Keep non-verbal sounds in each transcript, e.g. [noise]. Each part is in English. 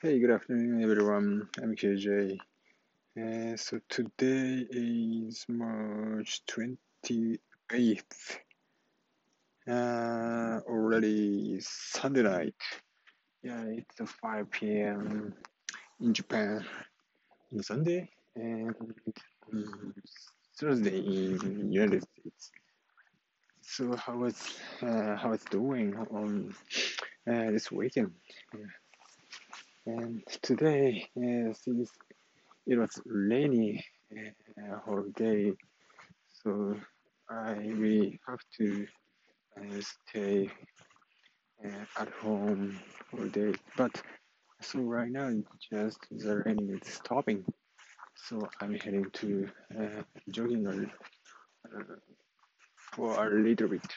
Hey, good afternoon, everyone. I'm KJ. Uh, so today is March 28th. Uh, already Sunday night. Yeah, it's 5 p.m. in Japan on Sunday and um, Thursday in United States. So how was uh, how it's doing on uh, this weekend? Yeah. And today, uh, since it was rainy uh, day, so I really have to uh, stay uh, at home all day. But so right now, just the rain is stopping, so I'm heading to uh, jogging uh, for a little bit.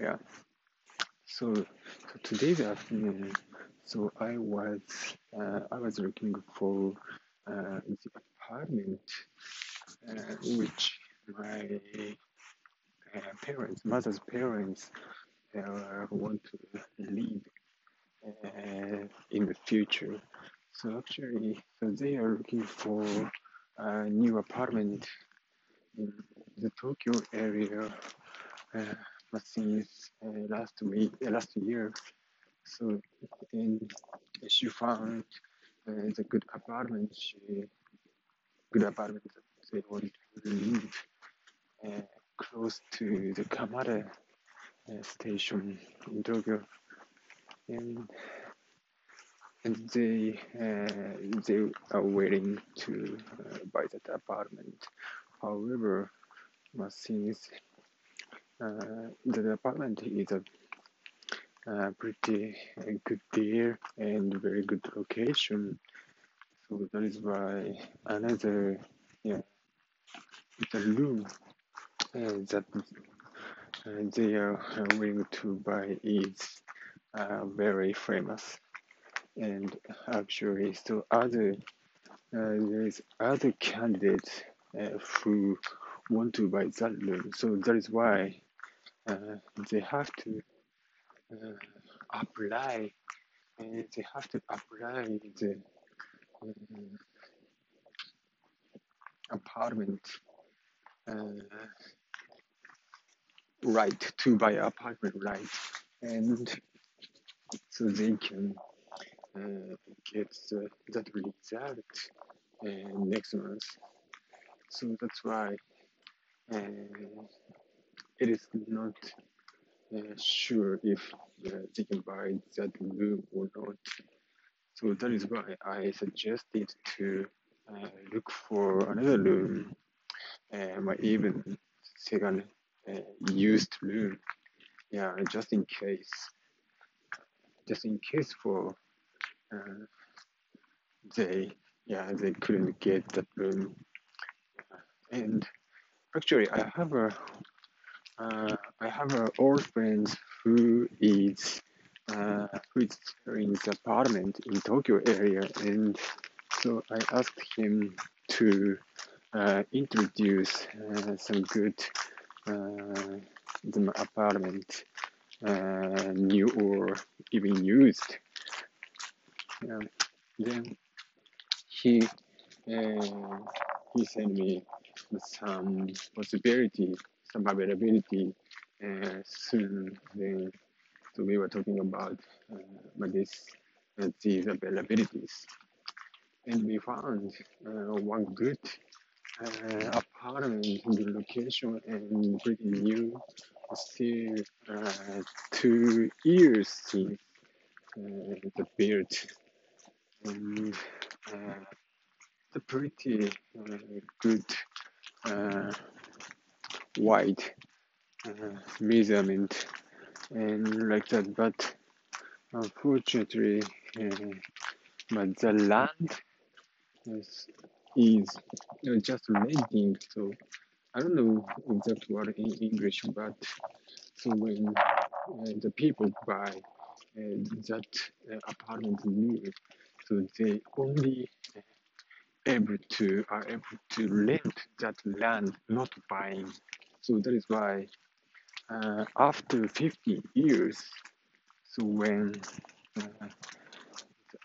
Yeah. So, so today's afternoon, so I was uh, I was looking for uh, the apartment uh, which my parents, mother's parents, want to live in the future. So actually, so they are looking for a new apartment in the Tokyo area uh, since uh, last week, uh, last year. So and she found uh, the good apartment. She good apartment. They want to live uh, close to the Kamata uh, station in Tokyo, and and they uh, they are willing to uh, buy that apartment. However, since uh, the apartment is a uh, pretty uh, good deal and very good location, so that is why another yeah the room uh, that uh, they are willing to buy is uh, very famous. And actually so other uh, there is other candidates uh, who want to buy that room so that is why uh, they have to uh, apply and they have to apply the um, apartment uh, right to buy apartment right? And so they can uh, get the, that result uh, next month. So that's why uh, it is not sure if they can buy that room or not. So that is why I suggested to uh, look for another room uh, or even second uh, used room yeah just in case. Just in case for they yeah they couldn't get that room and actually i have a uh, i have an old friend who is uh, who is in the apartment in tokyo area and so i asked him to uh, introduce uh, some good uh, the apartment uh, new or even used yeah. then he uh, he sent me some possibility, some availability uh, soon. Then so we were talking about uh, this uh, these availabilities, and we found uh, one good uh, apartment in the location and pretty new, still uh, two years since uh, the built and uh, the pretty uh, good uh, wide uh, measurement and like that but unfortunately uh, but the land is, is just renting so I don't know exact word in English but so when uh, the people buy uh, that apartment new so they only able to are able to rent that land, not buying. So that is why uh, after 50 years, so when uh,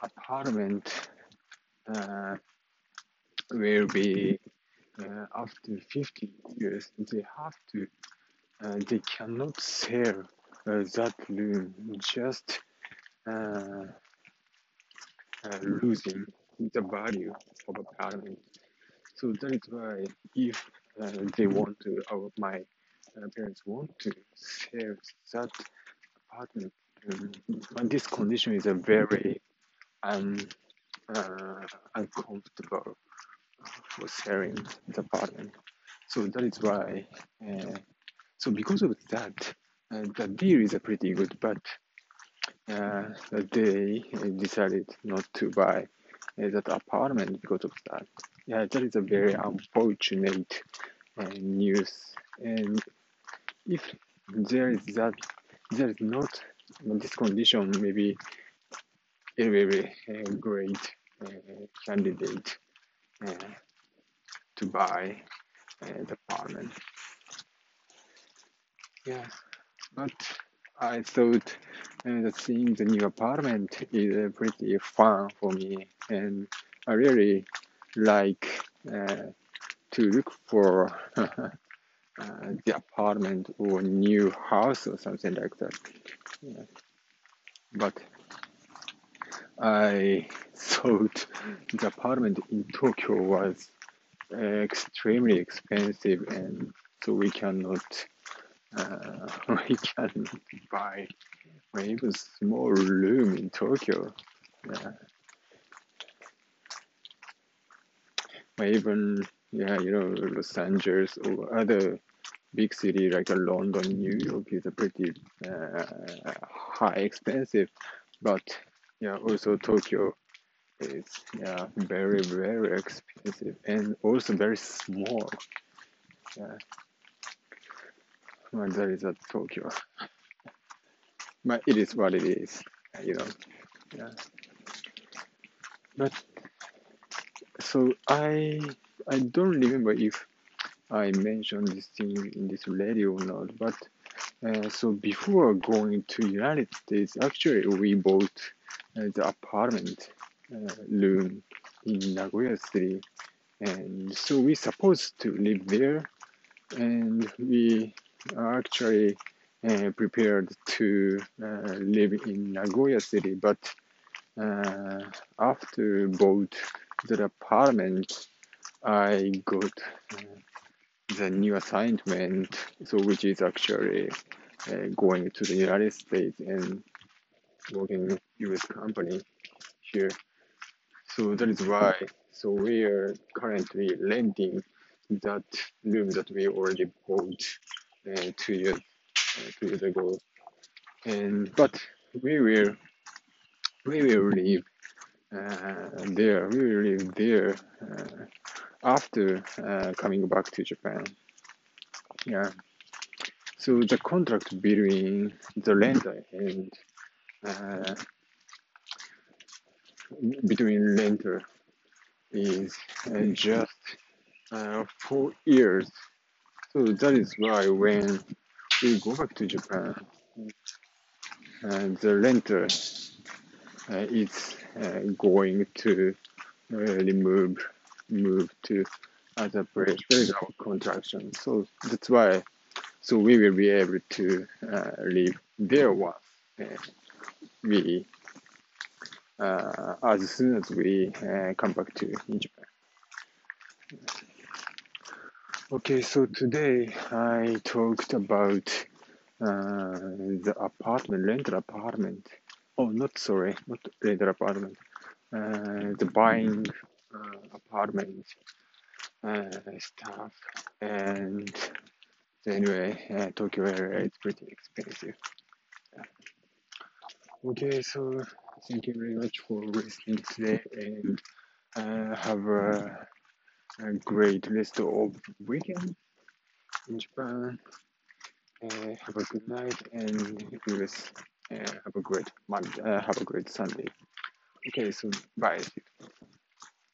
apartment uh, will be uh, after 50 years they have to uh, they cannot sell uh, that room just uh, uh, losing the value of the apartment. So that is why if uh, they want to or my parents want to sell that apartment um, and this condition is a very um, uh, uncomfortable for selling the apartment. So that is why. Uh, so because of that, uh, the deal is a pretty good, but uh, they decided not to buy uh, that apartment because of that. Yeah, that is a very unfortunate uh, news. And if there is that, there is not this condition, maybe a very uh, great uh, candidate uh, to buy uh, the apartment. Yeah, but I thought uh, that seeing the new apartment is uh, pretty fun for me, and I really like uh, to look for [laughs] uh, the apartment or new house or something like that. Yeah. But I [laughs] thought the apartment in Tokyo was extremely expensive, and so we cannot uh, [laughs] we can buy even small room in Tokyo. Yeah. Even yeah, you know, Los Angeles or other big city like London, New York is a pretty uh, high expensive, but yeah, also Tokyo is yeah very very expensive and also very small. Yeah, well, that is a Tokyo, but it is what it is, you know. Yeah, but so I I don't remember if I mentioned this thing in this radio or not, but uh, so before going to United States, actually we bought uh, the apartment uh, room in Nagoya City, and so we supposed to live there, and we actually uh, prepared to uh, live in Nagoya City, but uh, after bought the apartment, I got uh, the new assignment, so which is actually uh, going to the United States and working with U.S. company here. So that is why. So we are currently renting that room that we already bought uh, two years uh, two years ago, and but we will we will uh, there. We will live there uh, after uh, coming back to Japan. Yeah. So the contract between the lender and uh, between lender is uh, just uh, four years. So that is why when we go back to Japan, the renter uh, is uh, going to uh, remove move to other place. There is our contraction. So that's why. So we will be able to uh, live there once uh, we uh, as soon as we uh, come back to Japan. Okay, so today I talked about uh, the apartment, rental apartment. Oh, not sorry, not rental apartment. Uh, the buying uh, apartment uh, stuff. And anyway, uh, Tokyo area is pretty expensive. Okay, so thank you very much for listening today and uh, have a, a, great rest of weekend in Japan. Uh, have a good night and. Uh, have a great Monday. Uh, have a great Sunday. Okay, so bye.